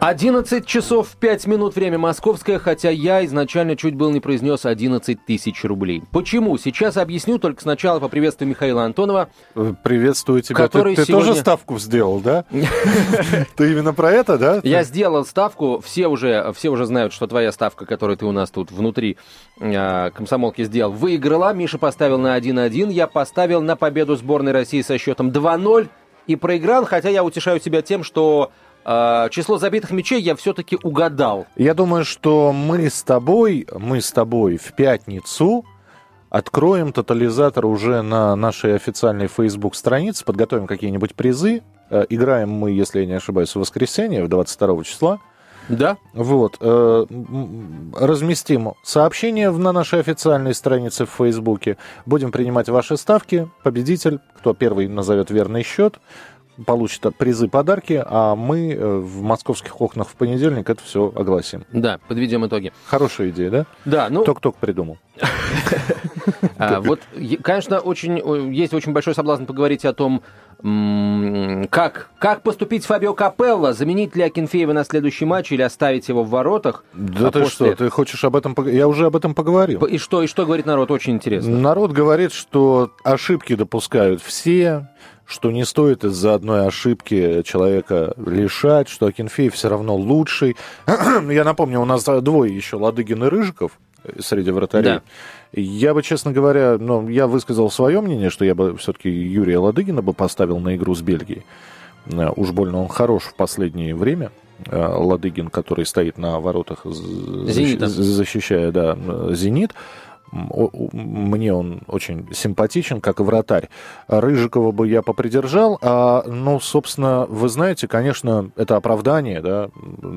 11 часов 5 минут время московское, хотя я изначально чуть был не произнес 11 тысяч рублей. Почему? Сейчас объясню, только сначала поприветствую Михаила Антонова. Приветствую тебя. Который ты ты сегодня- тоже ставку сделал, да? Ты именно про это, да? Я сделал ставку, все уже, все уже знают, что твоя ставка, которую ты у нас тут внутри э, комсомолки сделал, выиграла. Миша поставил на 1-1, я поставил на победу сборной России со счетом 2-0 и проиграл, хотя я утешаю себя тем, что э, число забитых мячей я все-таки угадал. Я думаю, что мы с тобой, мы с тобой в пятницу откроем тотализатор уже на нашей официальной Facebook странице, подготовим какие-нибудь призы. Э, Играем мы, если я не ошибаюсь, в воскресенье, в 22 числа. Да? Вот. э, Разместим сообщение на нашей официальной странице в Фейсбуке. Будем принимать ваши ставки. Победитель, кто первый назовет верный счет, получит призы, подарки, а мы э, в московских окнах в понедельник это все огласим. Да, подведем итоги. Хорошая идея, да? Да, ну, Ток-ток придумал. а, вот, конечно, очень, есть очень большой соблазн поговорить о том, как, как поступить Фабио Капелло, заменить ли Акинфеева на следующий матч или оставить его в воротах. Да А ты после- что, ты хочешь об этом... Я уже об этом поговорил. И что, и что говорит народ, очень интересно. Народ говорит, что ошибки допускают все, что не стоит из-за одной ошибки человека лишать, что Акинфеев все равно лучший. Я напомню, у нас двое еще Ладыгин и Рыжиков среди вратарей. Да. Я бы, честно говоря, ну, я высказал свое мнение, что я бы все-таки Юрия Ладыгина бы поставил на игру с Бельгией. Э, Уж больно он хорош в последнее время. Э, Ладыгин, который стоит на воротах, защищая, да, э, «Зенит». Мне он очень симпатичен, как и вратарь. Рыжикова бы я попридержал. А, ну, собственно, вы знаете, конечно, это оправдание, да,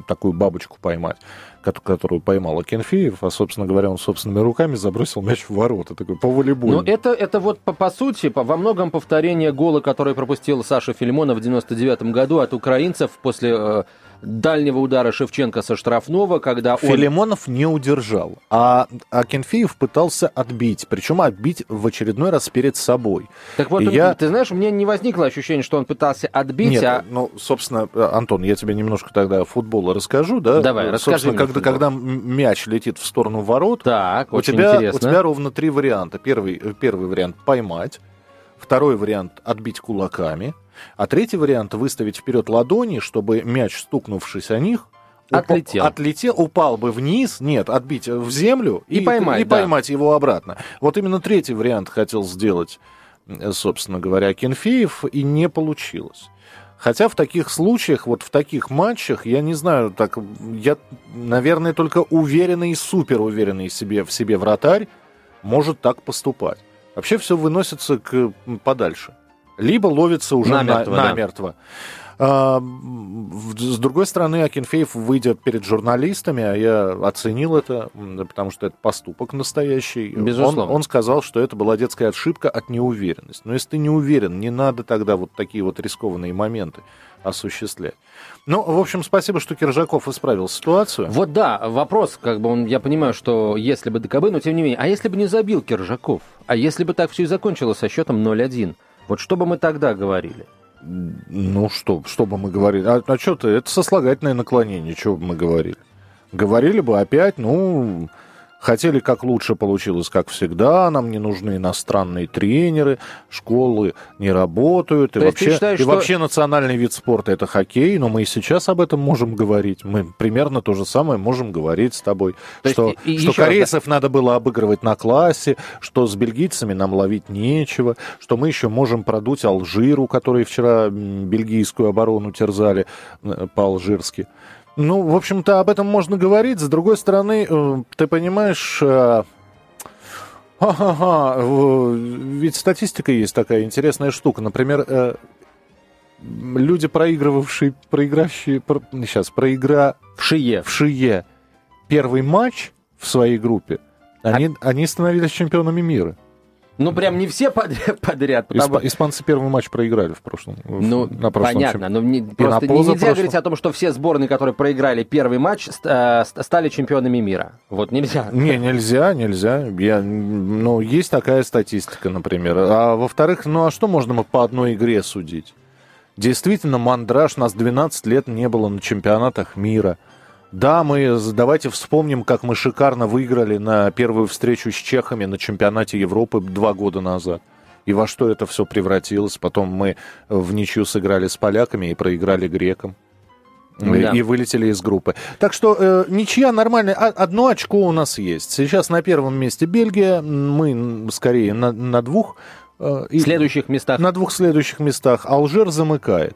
такую бабочку поймать, кот- которую поймал Акинфеев, а, собственно говоря, он собственными руками забросил мяч в ворота, такой по волейболу. Ну, это, это вот по, по сути, по- во многом повторение гола, который пропустил Саша Филимонов в 99 году от украинцев после э, дальнего удара Шевченко со штрафного, когда он... Филимонов не удержал, а Акинфеев пытался отбить, причем отбить в очередной раз перед собой. Так вот, я- ты знаешь, у меня не возникло ощущение, что он пытался отбить, Нет, а... ну, собственно, э, Антон, я тебе немножко тогда футбола расскажу, да? Давай, Э, расскажи Собственно, мне когда, когда мяч летит в сторону ворот, Так, у тебя, у интересно. тебя ровно три варианта. Первый, э, первый вариант – поймать. Второй вариант – отбить кулаками. А третий вариант – выставить вперед ладони, чтобы мяч, стукнувшись о них, Отлетел. отлетел, упал бы вниз, нет, отбить в землю И поймать, и да. поймать его обратно. Вот именно третий вариант хотел сделать, э, собственно говоря, Кенфеев, и не получилось. Хотя в таких случаях, вот в таких матчах, я не знаю, так я, наверное, только уверенный и супер уверенный себе, в себе вратарь может так поступать. Вообще все выносится к, подальше. Либо ловится уже на- Намертво, да. намертво. А, с другой стороны, Акинфеев, выйдя перед журналистами, а я оценил это, потому что это поступок настоящий. Безусловно. Он, он сказал, что это была детская ошибка от неуверенности. Но если ты не уверен, не надо тогда вот такие вот рискованные моменты осуществлять. Ну, в общем, спасибо, что Киржаков исправил ситуацию. Вот да, вопрос, как бы он, я понимаю, что если бы ДКБ, но тем не менее, а если бы не забил Киржаков? А если бы так все и закончилось со счетом 0-1? Вот что бы мы тогда говорили? Ну что, что бы мы говорили? А, что ты, это сослагательное наклонение, что бы мы говорили? Говорили бы опять, ну, хотели как лучше получилось, как всегда, нам не нужны иностранные тренеры, школы не работают, и, То вообще, считаешь, и что- вообще национальный вид спорта это хоккей, но мы и сейчас об этом можем говорить. Мы примерно то же самое можем говорить с тобой, То что, есть и- что еще раз, корейцев надо было обыгрывать на классе, что с бельгийцами нам ловить нечего, что мы еще можем продуть Алжиру, которые вчера бельгийскую оборону терзали э, по-алжирски. Ну, в общем-то, об этом можно говорить. С другой стороны, э, ты понимаешь, э, ха-ха-ха, ведь статистика есть такая интересная штука. Например, э, люди, проигрывавшие, проигравшие, про- сейчас, проигра, В Шие. в Шие первый матч в своей группе, они, они становились чемпионами мира. Ну, прям не все подряд. подряд потому... Испанцы первый матч проиграли в прошлом. Ну, на прошлом понятно, но не, просто нельзя прошлом... говорить о том, что все сборные, которые проиграли первый матч, э, стали чемпионами мира. Вот нельзя. Не, нельзя, нельзя. Я, ну, есть такая статистика, например. А во-вторых, ну, а что можно по одной игре судить? Действительно, мандраж, нас 12 лет не было на чемпионатах мира. Да, мы давайте вспомним, как мы шикарно выиграли на первую встречу с чехами на чемпионате Европы два года назад. И во что это все превратилось. Потом мы в ничью сыграли с поляками и проиграли грекам. Да. И вылетели из группы. Так что э, ничья нормальная. Одно очко у нас есть. Сейчас на первом месте Бельгия. Мы скорее на, на двух. Э, следующих местах. На двух следующих местах. Алжир замыкает.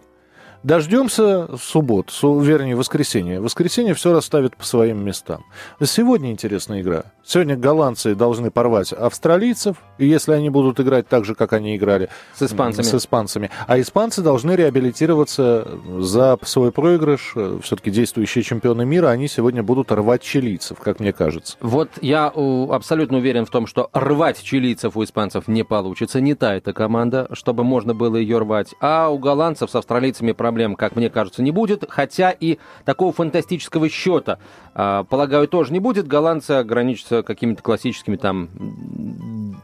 Дождемся суббот, су, вернее, воскресенье. Воскресенье все расставит по своим местам. Сегодня интересная игра. Сегодня голландцы должны порвать австралийцев, и если они будут играть так же, как они играли с испанцами. С испанцами. А испанцы должны реабилитироваться за свой проигрыш. Все-таки действующие чемпионы мира, они сегодня будут рвать чилийцев, как мне кажется. Вот я абсолютно уверен в том, что рвать чилийцев у испанцев не получится. Не та эта команда, чтобы можно было ее рвать. А у голландцев с австралийцами проблем, как мне кажется, не будет. Хотя и такого фантастического счета, полагаю, тоже не будет. Голландцы ограничатся какими-то классическими там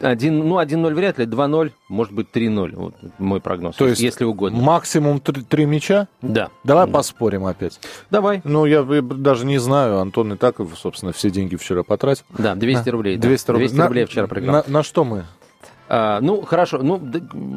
1, ну, 1-0 вряд ли, 2-0, может быть 3-0. Вот мой прогноз, То есть если угодно. Максимум 3, 3 мяча? Да. Давай да. поспорим опять. Давай. Ну, я даже не знаю, Антон и так, собственно, все деньги вчера потратил. Да, 200 на, рублей. 200 рублей. 200 рублей вчера проиграл. На, на что мы? А, ну, хорошо. Ну,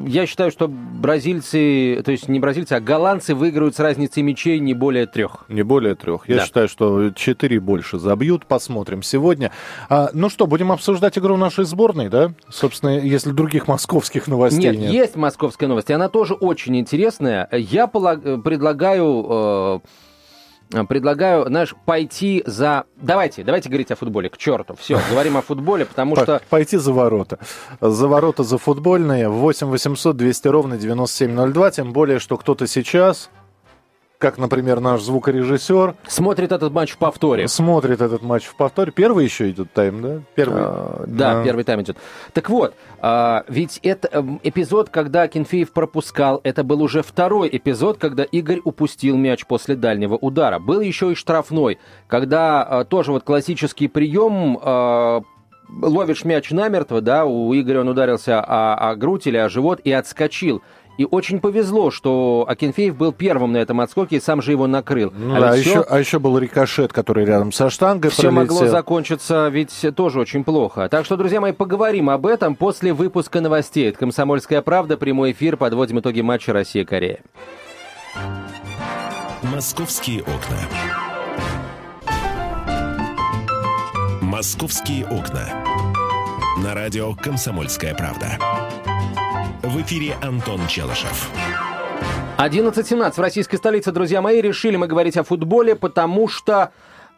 я считаю, что бразильцы, то есть не бразильцы, а голландцы выиграют с разницей мячей не более трех. Не более трех. Я да. считаю, что четыре больше забьют. Посмотрим сегодня. А, ну что, будем обсуждать игру нашей сборной, да? Собственно, если других московских новостей нет. Нет, есть московская новость. Она тоже очень интересная. Я предлагаю... Э, Э, предлагаю, знаешь, пойти за... Давайте, давайте говорить о футболе, к черту. Все, говорим о футболе, потому что... Пойти за ворота. За ворота за футбольные. 8 800 200 ровно 9702. Тем более, что кто-то сейчас как, например, наш звукорежиссер. Смотрит этот матч в повторе. Смотрит этот матч в повторе. Первый еще идет тайм, да? Первый. А, да, а. первый тайм идет. Так вот, а, ведь это эм, эпизод, когда Кенфеев пропускал, это был уже второй эпизод, когда Игорь упустил мяч после дальнего удара. Был еще и штрафной, когда а, тоже вот классический прием а, ловишь мяч намертво, да, у Игоря он ударился о, о грудь или о живот и отскочил. И очень повезло, что Акинфеев был первым на этом отскоке и сам же его накрыл. Ну, а, да, еще, все... а еще был рикошет, который рядом со штангой Все пролетел. могло закончиться ведь тоже очень плохо. Так что, друзья мои, поговорим об этом после выпуска новостей. Это «Комсомольская правда», прямой эфир, подводим итоги матча Россия-Корея. «Московские окна». «Московские окна». На радио «Комсомольская правда». В эфире Антон Челышев. 11.17 в российской столице, друзья мои, решили мы говорить о футболе, потому что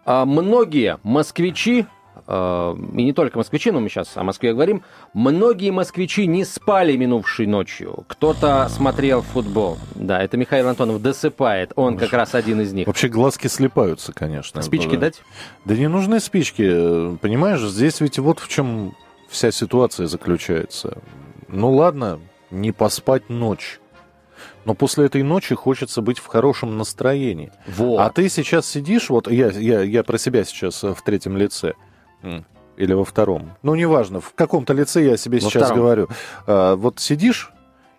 э, многие москвичи, э, и не только москвичи, но мы сейчас о Москве говорим, многие москвичи не спали минувшей ночью. Кто-то смотрел футбол. Да, это Михаил Антонов досыпает, он как раз один из них. Вообще глазки слепаются, конечно. Спички да. дать? Да не нужны спички, понимаешь, здесь ведь вот в чем вся ситуация заключается. Ну ладно, не поспать ночь. Но после этой ночи хочется быть в хорошем настроении. Вот. А ты сейчас сидишь, вот я, я, я про себя сейчас э, в третьем лице. Или во втором. Ну, неважно, в каком-то лице я себе во сейчас втором. говорю. А, вот сидишь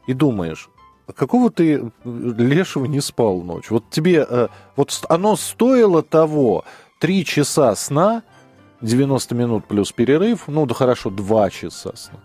и думаешь, «А какого ты э, лешего не спал ночь? Вот тебе, э, вот оно стоило того, три часа сна, 90 минут плюс перерыв, ну да хорошо, два часа сна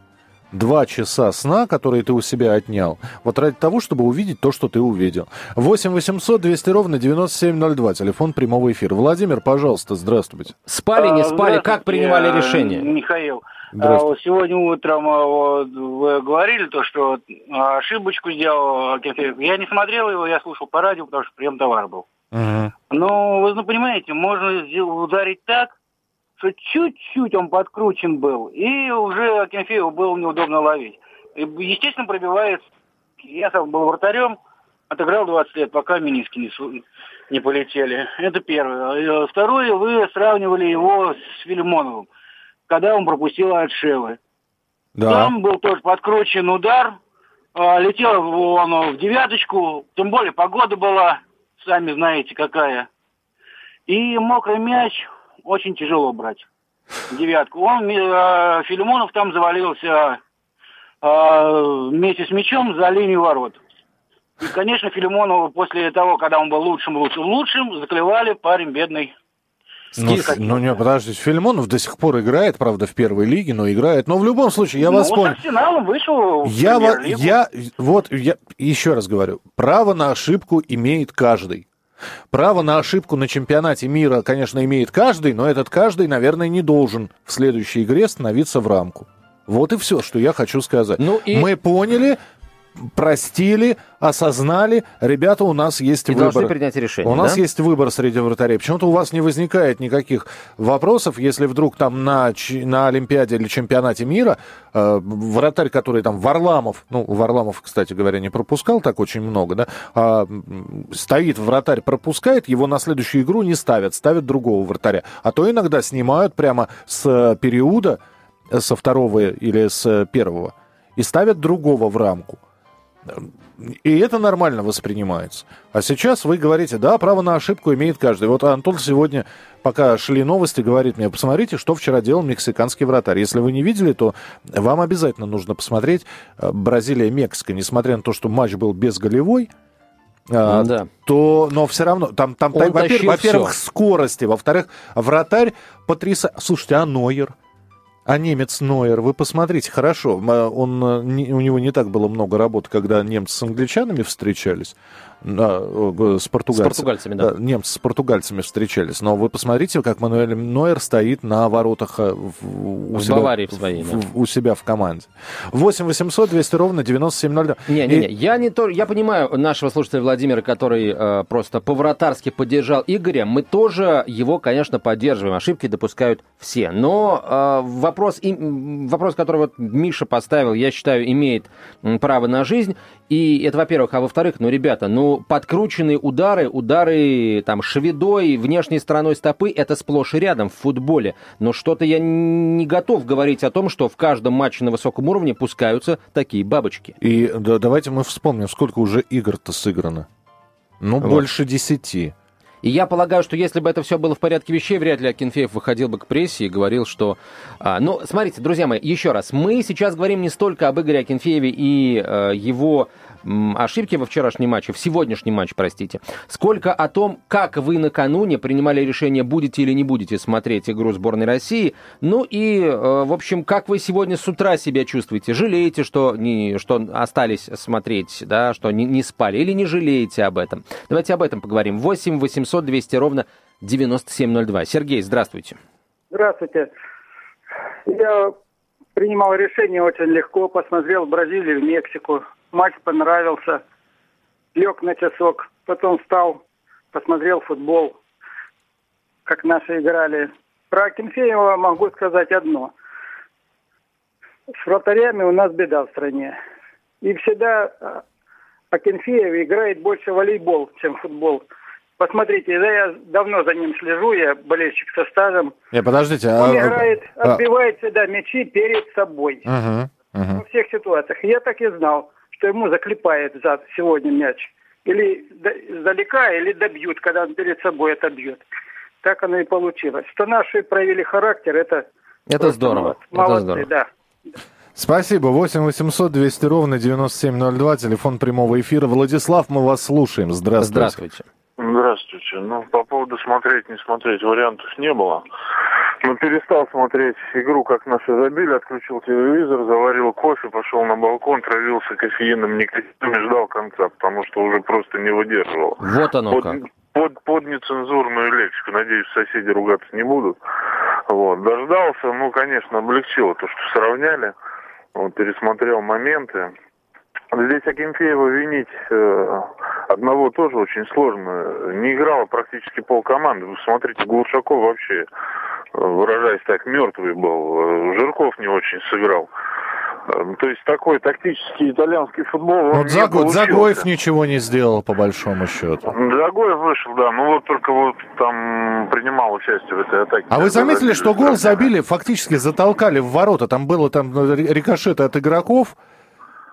два часа сна, которые ты у себя отнял, вот ради того, чтобы увидеть то, что ты увидел. 8 800 200 ровно 9702, телефон прямого эфира. Владимир, пожалуйста, здравствуйте. Спали, не спали, как принимали решение? Михаил, а, сегодня утром а, вы говорили то, что ошибочку сделал Я не смотрел его, я слушал по радио, потому что прием товар был. Угу. Но вы ну, понимаете, можно ударить так, что чуть-чуть он подкручен был, и уже Акинфееву было неудобно ловить. И, естественно, пробивает. Я сам был вратарем, отыграл 20 лет, пока миниски не, не полетели. Это первое. А, второе, вы сравнивали его с Филимоновым, когда он пропустил от Шевы. Да. Там был тоже подкручен удар, а, летел он в девяточку, тем более погода была, сами знаете какая. И мокрый мяч очень тяжело брать. Девятку. Он, э, Филимонов там завалился э, вместе с мячом за линию ворот. И, конечно, Филимонову после того, когда он был лучшим, лучшим, лучшим, заклевали парень бедный. Ну, ну не, подождите, Филимонов до сих пор играет, правда, в первой лиге, но играет. Но в любом случае, я ну, вас понял. Арсеналом вышел я, во, я, вот, я еще раз говорю, право на ошибку имеет каждый. Право на ошибку на чемпионате мира, конечно, имеет каждый, но этот каждый, наверное, не должен в следующей игре становиться в рамку. Вот и все, что я хочу сказать. Ну и... Мы поняли, простили, осознали, ребята, у нас есть и выбор. принять решение, У да? нас есть выбор среди вратарей. Почему-то у вас не возникает никаких вопросов, если вдруг там на, на Олимпиаде или чемпионате мира э, вратарь, который там Варламов, ну, Варламов, кстати говоря, не пропускал так очень много, да, а, стоит вратарь, пропускает, его на следующую игру не ставят, ставят другого вратаря. А то иногда снимают прямо с периода, со второго или с первого, и ставят другого в рамку. И это нормально воспринимается. А сейчас вы говорите, да, право на ошибку имеет каждый. Вот Антон сегодня, пока шли новости, говорит мне, посмотрите, что вчера делал мексиканский вратарь. Если вы не видели, то вам обязательно нужно посмотреть э, Бразилия-Мексика. Несмотря на то, что матч был безголевой, а, да. то, но все равно, там, там, там во-первых, во-первых, скорости, во-вторых, вратарь потрясающий. Слушайте, а Нойер? А немец Нойер, вы посмотрите, хорошо, он, у него не так было много работы, когда немцы с англичанами встречались, с португальцами. С португальцами, да. Немцы с португальцами встречались. Но вы посмотрите, как Мануэль Нойер стоит на воротах э, в, у, себя, Баварии в своей, в, да. у себя в команде. 8 800 200 ровно 9702. Не-не-не, И... я, не то, я понимаю нашего слушателя Владимира, который э, просто по-вратарски поддержал Игоря. Мы тоже его, конечно, поддерживаем. Ошибки допускают все. Но э, вопрос, и, вопрос, который вот Миша поставил, я считаю, имеет право на жизнь. И это, во-первых. А во-вторых, ну, ребята, ну, подкрученные удары, удары там шведой, внешней стороной стопы, это сплошь и рядом в футболе. Но что-то я не готов говорить о том, что в каждом матче на высоком уровне пускаются такие бабочки. И да, давайте мы вспомним, сколько уже игр-то сыграно. Ну, вот. больше десяти. И я полагаю, что если бы это все было в порядке вещей, вряд ли Акинфеев выходил бы к прессе и говорил, что... А, ну, смотрите, друзья мои, еще раз, мы сейчас говорим не столько об Игоре Акинфееве и э, его ошибки во вчерашнем матче, в сегодняшнем матче, простите, сколько о том, как вы накануне принимали решение, будете или не будете смотреть игру сборной России, ну и, э, в общем, как вы сегодня с утра себя чувствуете? Жалеете, что, не, что остались смотреть, да, что не, не спали, или не жалеете об этом? Давайте об этом поговорим. 8 800 200 ровно 9702. Сергей, здравствуйте. Здравствуйте. Я принимал решение очень легко, посмотрел Бразилию, Мексику, матч понравился, лег на часок, потом встал, посмотрел футбол, как наши играли. Про Кимфеева могу сказать одно. С вратарями у нас беда в стране. И всегда а, Акинфеев играет больше волейбол, чем футбол. Посмотрите, да я давно за ним слежу, я болельщик со стажем. Не, подождите. Он а... играет, а отбивает а... всегда мячи перед собой. Угу, угу. Во всех ситуациях. Я так и знал что ему заклепает за сегодня мяч. Или издалека, или добьют, когда он перед собой это бьет. Так оно и получилось. Что наши проявили характер, это... Это здорово. Молодцы, это здорово. да. Спасибо. 8 800 200 ровно 9702, телефон прямого эфира. Владислав, мы вас слушаем. Здравствуйте. Здравствуйте. Здравствуйте. Ну, по поводу смотреть, не смотреть, вариантов не было. Но перестал смотреть игру, как наши забили, отключил телевизор, заварил кофе, пошел на балкон, травился кофеином, никотином и ждал конца, потому что уже просто не выдерживал. Вот оно под, как. Под, под нецензурную лексику. Надеюсь, соседи ругаться не будут. Вот. Дождался, ну, конечно, облегчило то, что сравняли. Вот, пересмотрел моменты. Здесь Акинфеева винить э, одного тоже очень сложно. Не играла практически полкоманды. Вы смотрите, Глушаков вообще, э, выражаясь так, мертвый был. Э, Жирков не очень сыграл. Эм, то есть такой тактический итальянский футбол. Вот Загоев, Загоев ничего не сделал, по большому счету. Загоев вышел, да. Ну вот только вот там принимал участие в этой атаке. А вы заметили, что гол забили, фактически затолкали в ворота? Там было там ну, рикошеты от игроков.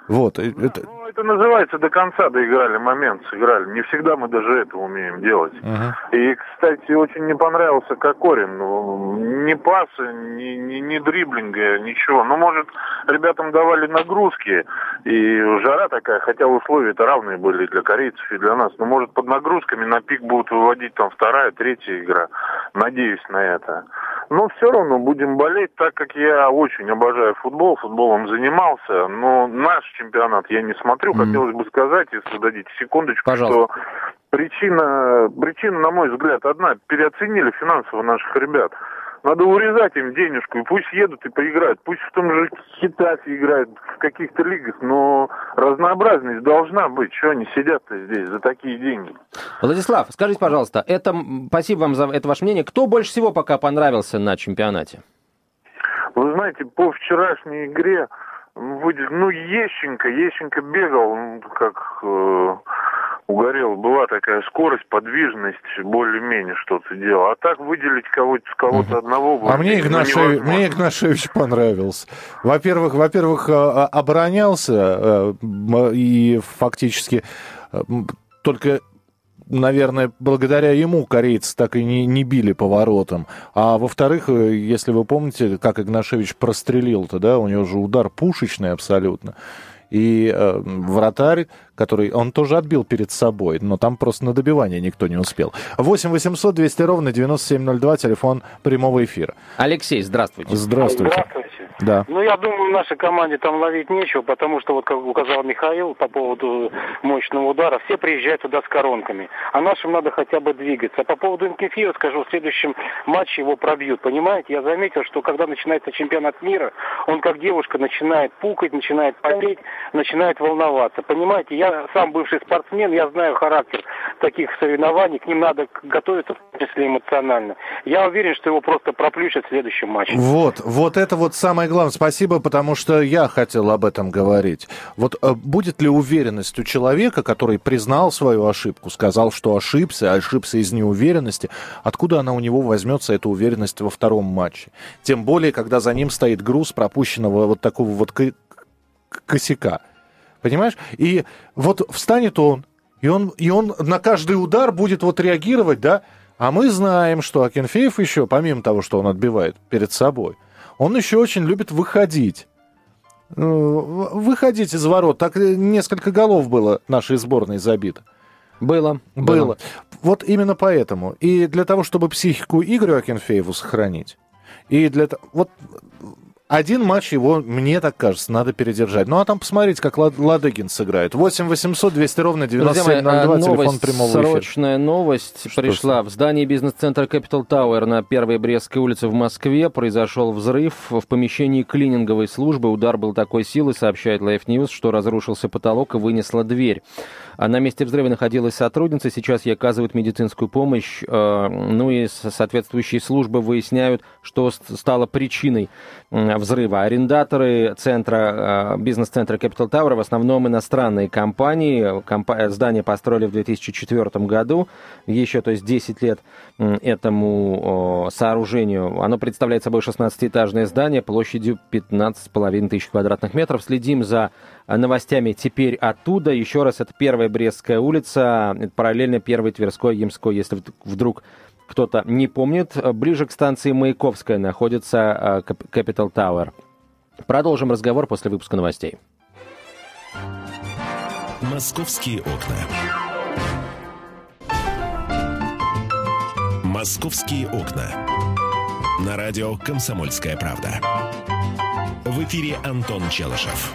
Вот. Это... Ну, это называется до конца доиграли момент, сыграли. Не всегда мы даже это умеем делать. Uh-huh. И, кстати, очень не понравился Кокорин. Ну, ни пасы, ни, ни, ни дриблинга, ничего. Ну, может, ребятам давали нагрузки, и жара такая, хотя условия-то равные были для корейцев и для нас. Но, может, под нагрузками на пик будут выводить там вторая, третья игра. Надеюсь на это. Но все равно будем болеть, так как я очень обожаю футбол, футболом занимался, но наш чемпионат я не смотрю. Mm-hmm. Хотелось бы сказать, если дадите секундочку, Пожалуйста. что причина, причина, на мой взгляд, одна. Переоценили финансово наших ребят. Надо урезать им денежку, и пусть едут и поиграют. Пусть в том же Хитафе играют, в каких-то лигах, но разнообразность должна быть. Что они сидят-то здесь за такие деньги? Владислав, скажите, пожалуйста, это, спасибо вам за это ваше мнение. Кто больше всего пока понравился на чемпионате? Вы знаете, по вчерашней игре ну, Ещенко, Ещенко бегал, ну, как э, угорел, была такая скорость, подвижность, более-менее что-то делал. А так выделить кого-то, кого-то одного... А мне Игнашевич, мне Игнашевич понравился. Во-первых, во-первых, э, оборонялся э, и фактически э, только наверное, благодаря ему корейцы так и не, не били поворотом. А во-вторых, если вы помните, как Игнашевич прострелил-то, да, у него же удар пушечный абсолютно. И э, вратарь, который он тоже отбил перед собой, но там просто на добивание никто не успел. 8 800 200 ровно 9702, телефон прямого эфира. Алексей, здравствуйте. Здравствуйте. Здравствуйте. Да. Ну, я думаю, нашей команде там ловить нечего, потому что, вот как указал Михаил по поводу мощного удара, все приезжают туда с коронками. А нашим надо хотя бы двигаться. А по поводу Инкефио скажу, в следующем матче его пробьют. Понимаете, я заметил, что когда начинается чемпионат мира, он как девушка начинает пукать, начинает потеть, начинает волноваться. Понимаете, я сам бывший спортсмен, я знаю характер таких соревнований, к ним надо готовиться, в том числе эмоционально. Я уверен, что его просто проплющат в следующем матче. Вот, вот это вот самое самое главное, спасибо, потому что я хотел об этом говорить. Вот э, будет ли уверенность у человека, который признал свою ошибку, сказал, что ошибся, ошибся из неуверенности, откуда она у него возьмется, эта уверенность во втором матче? Тем более, когда за ним стоит груз пропущенного вот такого вот косяка. Понимаешь? И вот встанет он, и он, и он на каждый удар будет вот реагировать, да? А мы знаем, что Акинфеев еще, помимо того, что он отбивает перед собой, он еще очень любит выходить. Ну, выходить из ворот. Так несколько голов было нашей сборной забито. Было. Было. Было. Вот именно поэтому. И для того, чтобы психику Игорю Акинфееву сохранить, и для того... Вот один матч его, мне так кажется, надо передержать. Ну, а там посмотрите, как Ладыгин сыграет. 8 800 200 ровно 9702, мои, телефон прямого эфира. Срочная новость Что пришла. В здании бизнес-центра Capital Tower на Первой Брестской улице в Москве произошел взрыв в помещении клининговой службы. Удар был такой силы, сообщает Life News, что разрушился потолок и вынесла дверь. А на месте взрыва находилась сотрудница. Сейчас ей оказывают медицинскую помощь. Э, ну и соответствующие службы выясняют, что стало причиной взрыва. Арендаторы центра, э, бизнес-центра Capital Tower в основном иностранные компании. Компа- здание построили в 2004 году. Еще, то есть, 10 лет этому сооружению. Оно представляет собой 16-этажное здание площадью 15,5 тысяч квадратных метров. Следим за новостями теперь оттуда. Еще раз, это первая Брестская улица, параллельно первой Тверской, Ямской, если вдруг кто-то не помнит, ближе к станции Маяковская находится э, Capital Tower. Продолжим разговор после выпуска новостей. Московские окна. Московские окна. На радио «Комсомольская правда». В эфире Антон Челышев.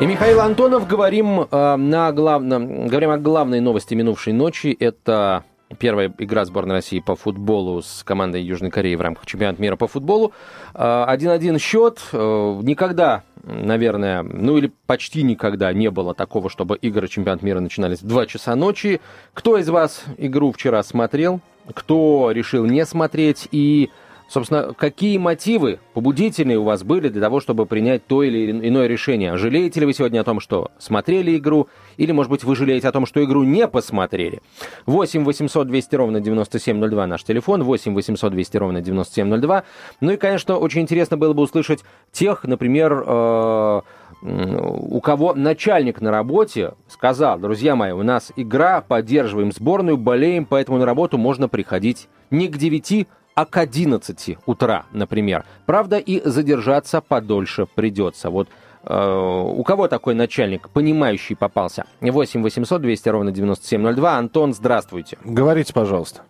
И Михаил Антонов говорим, э, на главном, говорим о главной новости минувшей ночи. Это Первая игра сборной России по футболу с командой Южной Кореи в рамках чемпионата мира по футболу. 1-1 счет. Э, никогда, наверное, ну или почти никогда не было такого, чтобы игры чемпионата мира начинались в 2 часа ночи. Кто из вас игру вчера смотрел? Кто решил не смотреть? И Собственно, какие мотивы побудительные у вас были для того, чтобы принять то или иное решение? Жалеете ли вы сегодня о том, что смотрели игру, или, может быть, вы жалеете о том, что игру не посмотрели? 8 800 200 ровно 9702 наш телефон, 8 800 200 ровно 9702. Ну и, конечно, очень интересно было бы услышать тех, например, э, у кого начальник на работе сказал, друзья мои, у нас игра, поддерживаем сборную, болеем, поэтому на работу можно приходить не к 9, а к 11 утра, например. Правда, и задержаться подольше придется. Вот э, у кого такой начальник, понимающий, попался? 8 800 200 ровно 9702. Антон, здравствуйте. Говорите, пожалуйста.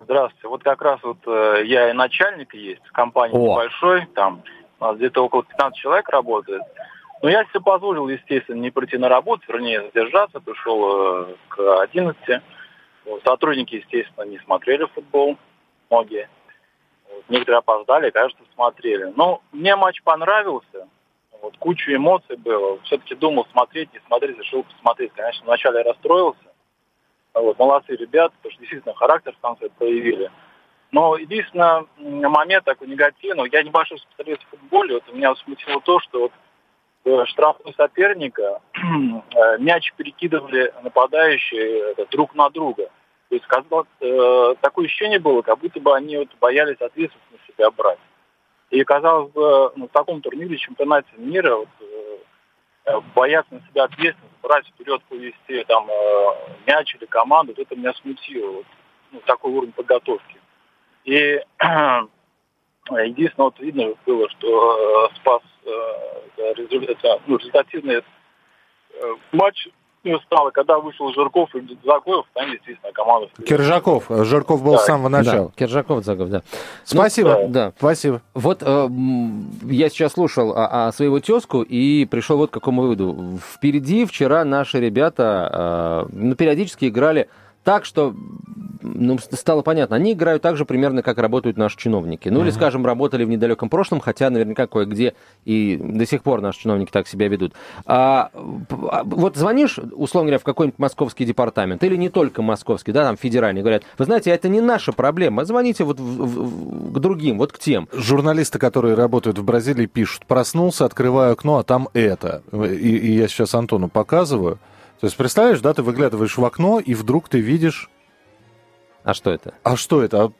Здравствуйте. Вот как раз вот э, я и начальник есть, компания О. небольшой, там у нас где-то около 15 человек работает. Но я себе позволил, естественно, не прийти на работу, вернее, задержаться, пришел э, к 11. Вот, сотрудники, естественно, не смотрели футбол многие. Вот, некоторые опоздали, кажется, смотрели. Но мне матч понравился. Вот, кучу эмоций было. Все-таки думал смотреть, не смотреть, решил посмотреть. Конечно, вначале я расстроился. Вот, молодцы ребята, потому что действительно характер в конце проявили. Но единственный момент такой негативный, я небольшой специалист в футболе, вот меня смутило то, что вот э, штрафной соперника э, мяч перекидывали нападающие друг на друга. То есть казалось, э, такое ощущение было, как будто бы они вот боялись ответственность на себя брать. И казалось бы, ну, в таком турнире, чемпионате мира, вот, э, бояться на себя ответственность, брать вперед, повести там э, мяч или команду, вот это меня смутило. Вот, ну, такой уровень подготовки. И единственное, вот видно было, что э, спас э, результат, ну, результативный э, ну, стало, когда вышел Жирков и Закоев, там, естественно, команда... Киржаков. Жирков был да. с самого начала. Да, Киржаков, Заков, да. Спасибо. Ну, да. Спасибо. Вот э, я сейчас слушал а, а своего тезку и пришел вот к какому выводу. Впереди вчера наши ребята э, ну, периодически играли так, что ну, стало понятно, они играют так же примерно, как работают наши чиновники. Ну, uh-huh. или, скажем, работали в недалеком прошлом, хотя наверняка кое-где и до сих пор наши чиновники так себя ведут. А, а, вот звонишь, условно говоря, в какой-нибудь московский департамент, или не только московский, да, там федеральный, говорят, вы знаете, это не наша проблема, звоните вот в, в, к другим, вот к тем. Журналисты, которые работают в Бразилии, пишут, проснулся, открываю окно, а там это. И, и я сейчас Антону показываю. То есть, представляешь, да, ты выглядываешь в окно, и вдруг ты видишь... А что это? А что это?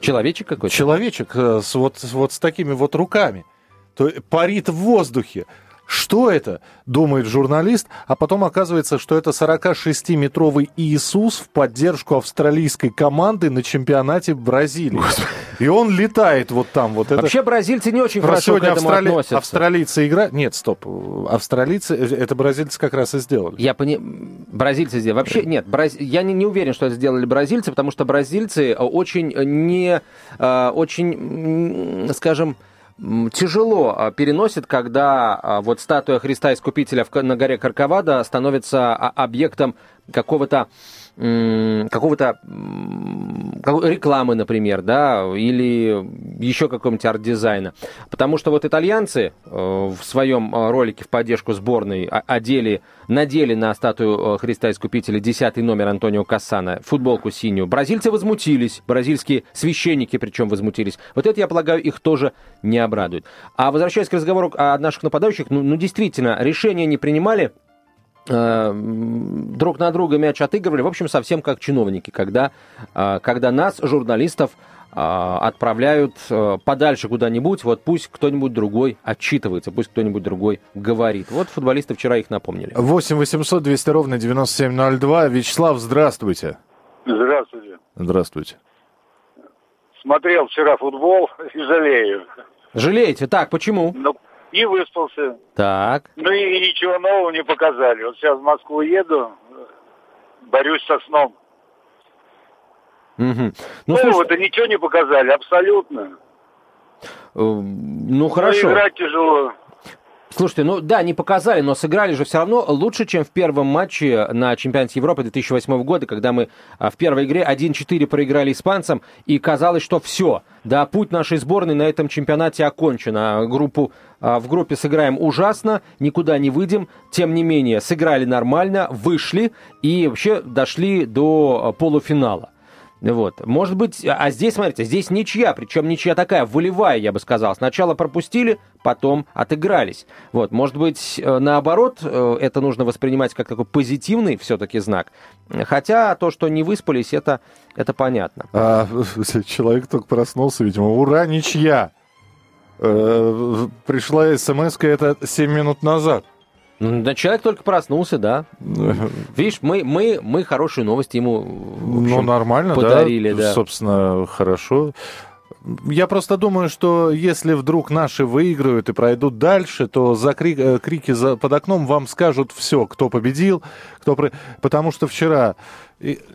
Человечек какой-то? Человечек э, с, вот, вот с такими вот руками. То, парит в воздухе. Что это? Думает журналист, а потом оказывается, что это 46-метровый Иисус в поддержку австралийской команды на чемпионате Бразилии. Господи. И он летает вот там. Вот Вообще это... бразильцы не очень хорошо к этому австрали... относятся. Австралийцы играют... Нет, стоп. Австралийцы... Это бразильцы как раз и сделали. Я пони... Бразильцы сделали. Вообще нет. Браз... Я не, не уверен, что это сделали бразильцы, потому что бразильцы очень не... Э, очень, скажем тяжело а, переносит, когда а, вот статуя Христа Искупителя на горе Карковада становится а, объектом какого-то какого-то рекламы, например, да, или еще какого-нибудь арт-дизайна. Потому что вот итальянцы э, в своем э, ролике в поддержку сборной одели, надели на статую э, Христа Искупителя 10 номер Антонио Кассана, футболку синюю. Бразильцы возмутились, бразильские священники причем возмутились. Вот это, я полагаю, их тоже не обрадует. А возвращаясь к разговору о наших нападающих, ну, ну действительно, решения не принимали, друг на друга мяч отыгрывали, в общем, совсем как чиновники, когда, э, когда нас, журналистов, э, отправляют подальше куда-нибудь, вот пусть кто-нибудь другой отчитывается, пусть кто-нибудь другой говорит. Вот футболисты вчера их напомнили. 8 800 200 ровно 9702. Вячеслав, здравствуйте. Здравствуйте. Здравствуйте. Смотрел вчера футбол и жалею. Жалеете? Так, почему? Ну, и выспался. Так. Ну и ничего нового не показали. Вот сейчас в Москву еду, борюсь со сном. Угу. Ну, ну слушай... ничего не показали, абсолютно. Э, ну, хорошо. Ну, играть тяжело. Слушайте, ну да, не показали, но сыграли же все равно лучше, чем в первом матче на чемпионате Европы 2008 года, когда мы а, в первой игре 1-4 проиграли испанцам, и казалось, что все, да, путь нашей сборной на этом чемпионате окончен. А группу, а, в группе сыграем ужасно, никуда не выйдем, тем не менее, сыграли нормально, вышли и вообще дошли до полуфинала. Вот. Может быть, а здесь, смотрите, здесь ничья, причем ничья такая, волевая, я бы сказал. Сначала пропустили, потом отыгрались. Вот. Может быть, э, наоборот, э, это нужно воспринимать как такой позитивный все-таки знак. Хотя то, что не выспались, это, это понятно. А, человек только проснулся, видимо, ура, ничья! Э, пришла смс это 7 минут назад. Да, человек только проснулся, да. Видишь, мы, мы, мы хорошие новости ему общем, ну, нормально, подарили. Да, да, собственно, хорошо. Я просто думаю, что если вдруг наши выиграют и пройдут дальше, то за крик, э, крики за, под окном вам скажут все, кто победил, кто... Потому что вчера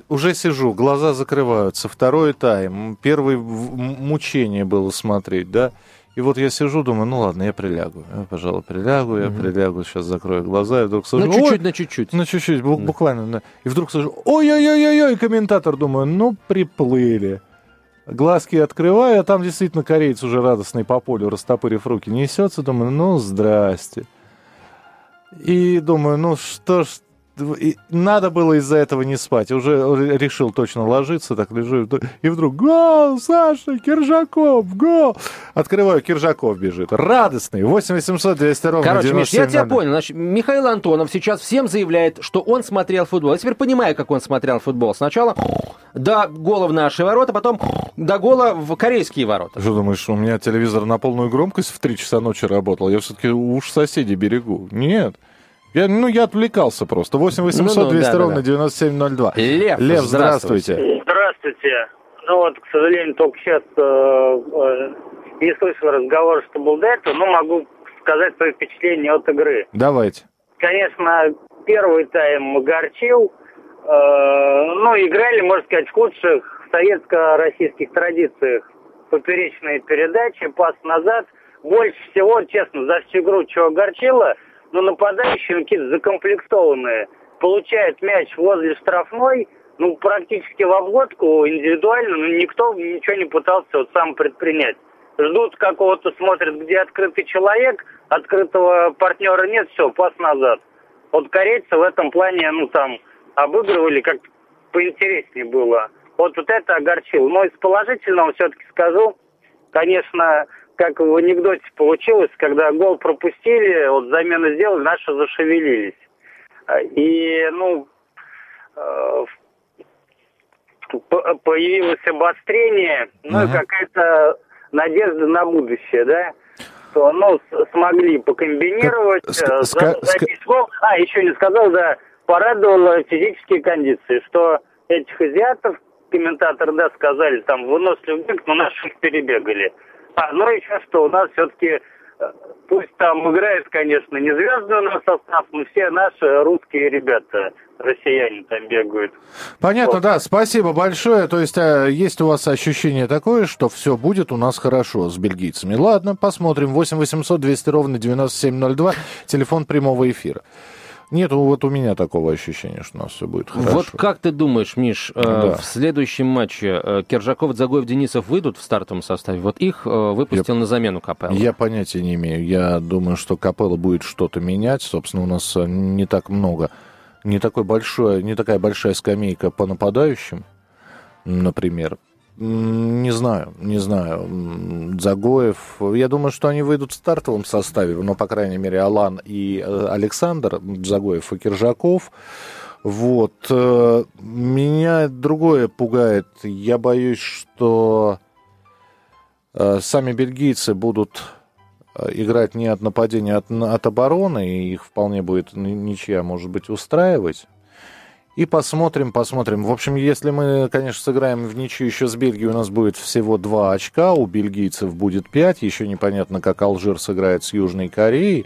уже сижу, глаза закрываются, второй тайм, первый мучение было смотреть, да, и вот я сижу, думаю, ну ладно, я прилягу. Я, пожалуй, прилягу, я угу. прилягу, сейчас закрою глаза, и вдруг слышу... На чуть-чуть, на чуть-чуть. На чуть-чуть, буквально. Да. И вдруг слышу, ой-ой-ой-ой, комментатор, думаю, ну, приплыли. Глазки открываю, а там действительно кореец уже радостный по полю, растопырив руки, несется, думаю, ну, здрасте. И думаю, ну что ж и надо было из-за этого не спать. Уже решил точно ложиться, так лежу. И вдруг гол, Саша, Киржаков, гол. Открываю, Киржаков бежит. Радостный. 8 800 200 ровно Короче, Миш, я тебя понял. Значит, Михаил Антонов сейчас всем заявляет, что он смотрел футбол. Я теперь понимаю, как он смотрел футбол. Сначала до гола в наши ворота, потом до гола в корейские ворота. Что думаешь, у меня телевизор на полную громкость в 3 часа ночи работал? Я все-таки уж соседей берегу. Нет. Я, ну, я отвлекался просто. 8 800 ну, ну, 200 да, ровно да, 9702. Лев, Лев, здравствуйте. Здравствуйте. Ну вот, к сожалению, только сейчас э, э, не слышал разговор, что был до этого, но могу сказать свои впечатления от игры. Давайте. Конечно, первый тайм огорчил. Э, ну, играли, можно сказать, в худших советско-российских традициях. Поперечные передачи, пас назад. Больше всего, честно, за всю игру, что огорчило – но нападающие какие-то закомплектованные. Получает мяч возле штрафной, ну, практически в обводку индивидуально, но никто ничего не пытался вот сам предпринять. Ждут какого-то, смотрят, где открытый человек, открытого партнера нет, все, пас назад. Вот корейцы в этом плане, ну, там, обыгрывали, как поинтереснее было. Вот, вот это огорчило. Но из положительного все-таки скажу, конечно, как в анекдоте получилось, когда гол пропустили, вот замену сделали, наши зашевелились. И, ну, э, появилось обострение, ну uh-huh. и какая-то надежда на будущее, да? Что, ну, смогли покомбинировать, как, за, забить гол. А, еще не сказал, да, порадовало физические кондиции, что этих азиатов, комментаторы, да, сказали, там, выносливый бег, но наших перебегали. А, ну еще что, у нас все-таки, э, пусть там играет, конечно, не звездный у нас состав, но все наши русские ребята, россияне там бегают. Понятно, вот. да, спасибо большое. То есть а, есть у вас ощущение такое, что все будет у нас хорошо с бельгийцами. Ладно, посмотрим. 8 800 200 ровно 9702, телефон прямого эфира. Нет, вот у меня такого ощущения, что у нас все будет хорошо. Вот как ты думаешь, Миш, э, да. в следующем матче э, Киржаков, Загоев, Денисов выйдут в стартовом составе? Вот их э, выпустил я, на замену Капелла. Я понятия не имею. Я думаю, что Капелла будет что-то менять. Собственно, у нас не так много, не, такой большой, не такая большая скамейка по нападающим, например. Не знаю, не знаю. Загоев. Я думаю, что они выйдут в стартовом составе, но, по крайней мере, Алан и э, Александр, Загоев и Киржаков. Вот. Э, меня другое пугает. Я боюсь, что э, сами бельгийцы будут играть не от нападения, а от, от обороны, и их вполне будет ничья, может быть, устраивать. И посмотрим, посмотрим. В общем, если мы, конечно, сыграем в ничью еще с Бельгией, у нас будет всего два очка, у бельгийцев будет пять. Еще непонятно, как Алжир сыграет с Южной Кореей.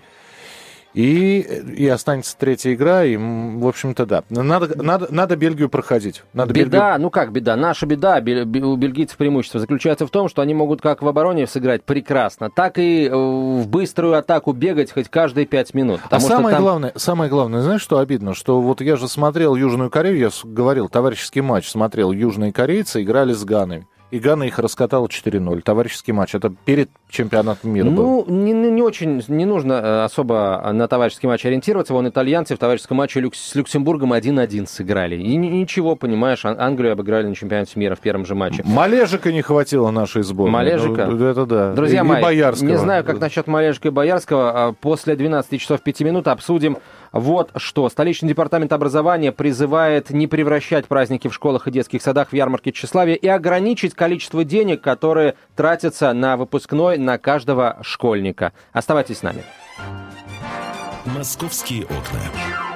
И, и останется третья игра, и, в общем-то, да. Надо, надо, надо Бельгию проходить. Надо беда, Бельгию... ну как беда? Наша беда, у бельгийцев преимущество заключается в том, что они могут как в обороне сыграть прекрасно, так и э, в быструю атаку бегать хоть каждые пять минут. А самое, там... главное, самое главное, знаешь, что обидно? Что вот я же смотрел Южную Корею, я говорил, товарищеский матч смотрел, южные корейцы играли с Ганой. И Гана их раскатала 4-0. Товарищеский матч. Это перед чемпионатом мира Ну, не, не очень, не нужно э, особо на товарищеский матч ориентироваться. Вон итальянцы в товарищеском матче люкс, с Люксембургом 1-1 сыграли. И ничего, понимаешь, Англию обыграли на чемпионате мира в первом же матче. Малежика не хватило нашей сборной. Малежика? Ну, это да. Друзья и, мои, и Боярского. не знаю, как насчет Малежика и Боярского. А после 12 часов 5 минут обсудим вот что. Столичный департамент образования призывает не превращать праздники в школах и детских садах в ярмарке тщеславия и ограничить количество денег, которые тратятся на выпускной на каждого школьника. Оставайтесь с нами. Московские окна.